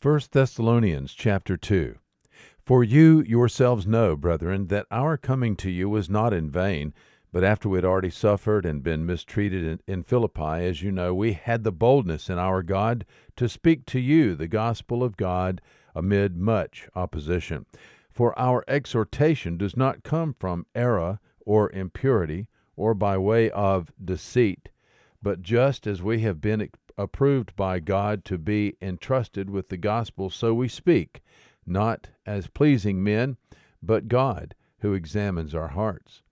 1 Thessalonians chapter 2 For you yourselves know, brethren, that our coming to you was not in vain, but after we had already suffered and been mistreated in, in Philippi, as you know, we had the boldness in our God to speak to you the gospel of God amid much opposition. For our exhortation does not come from error or impurity or by way of deceit, but just as we have been approved by God to be entrusted with the gospel, so we speak, not as pleasing men, but God, who examines our hearts.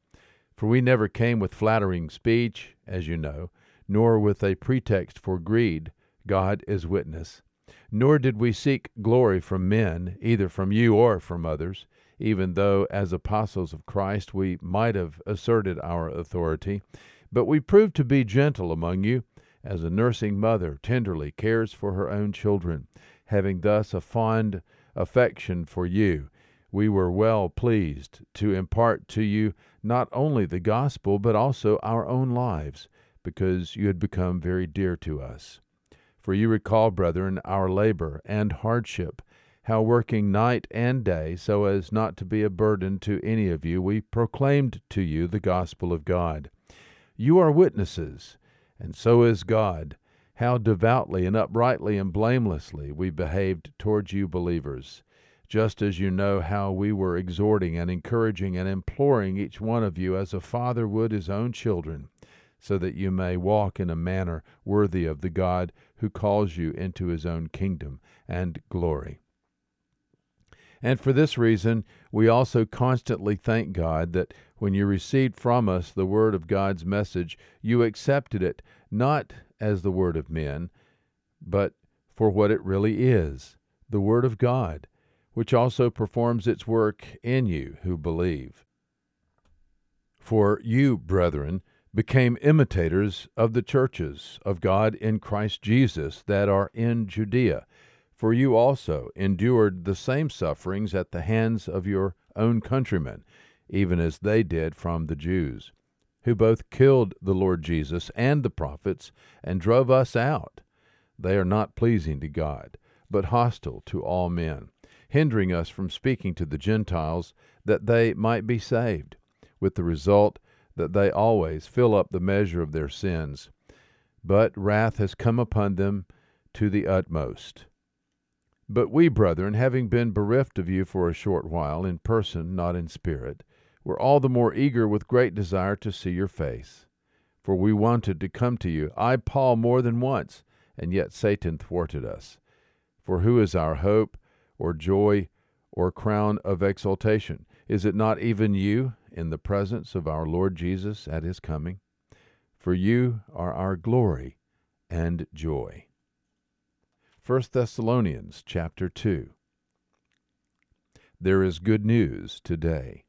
For we never came with flattering speech, as you know, nor with a pretext for greed, God is witness. Nor did we seek glory from men, either from you or from others, even though as apostles of Christ we might have asserted our authority. But we proved to be gentle among you as a nursing mother tenderly cares for her own children, having thus a fond affection for you, we were well pleased to impart to you not only the gospel, but also our own lives, because you had become very dear to us. For you recall, brethren, our labor and hardship, how working night and day, so as not to be a burden to any of you, we proclaimed to you the gospel of God. You are witnesses and so is God, how devoutly and uprightly and blamelessly we behaved towards you believers, just as you know how we were exhorting and encouraging and imploring each one of you as a father would his own children, so that you may walk in a manner worthy of the God who calls you into his own kingdom and glory. And for this reason, we also constantly thank God that when you received from us the word of God's message, you accepted it not as the word of men, but for what it really is the word of God, which also performs its work in you who believe. For you, brethren, became imitators of the churches of God in Christ Jesus that are in Judea for you also endured the same sufferings at the hands of your own countrymen, even as they did from the Jews, who both killed the Lord Jesus and the prophets, and drove us out. They are not pleasing to God, but hostile to all men, hindering us from speaking to the Gentiles that they might be saved, with the result that they always fill up the measure of their sins. But wrath has come upon them to the utmost. But we, brethren, having been bereft of you for a short while, in person, not in spirit, were all the more eager with great desire to see your face. For we wanted to come to you, I, Paul, more than once, and yet Satan thwarted us. For who is our hope, or joy, or crown of exaltation? Is it not even you, in the presence of our Lord Jesus at his coming? For you are our glory and joy. 1 Thessalonians chapter 2. There is good news today.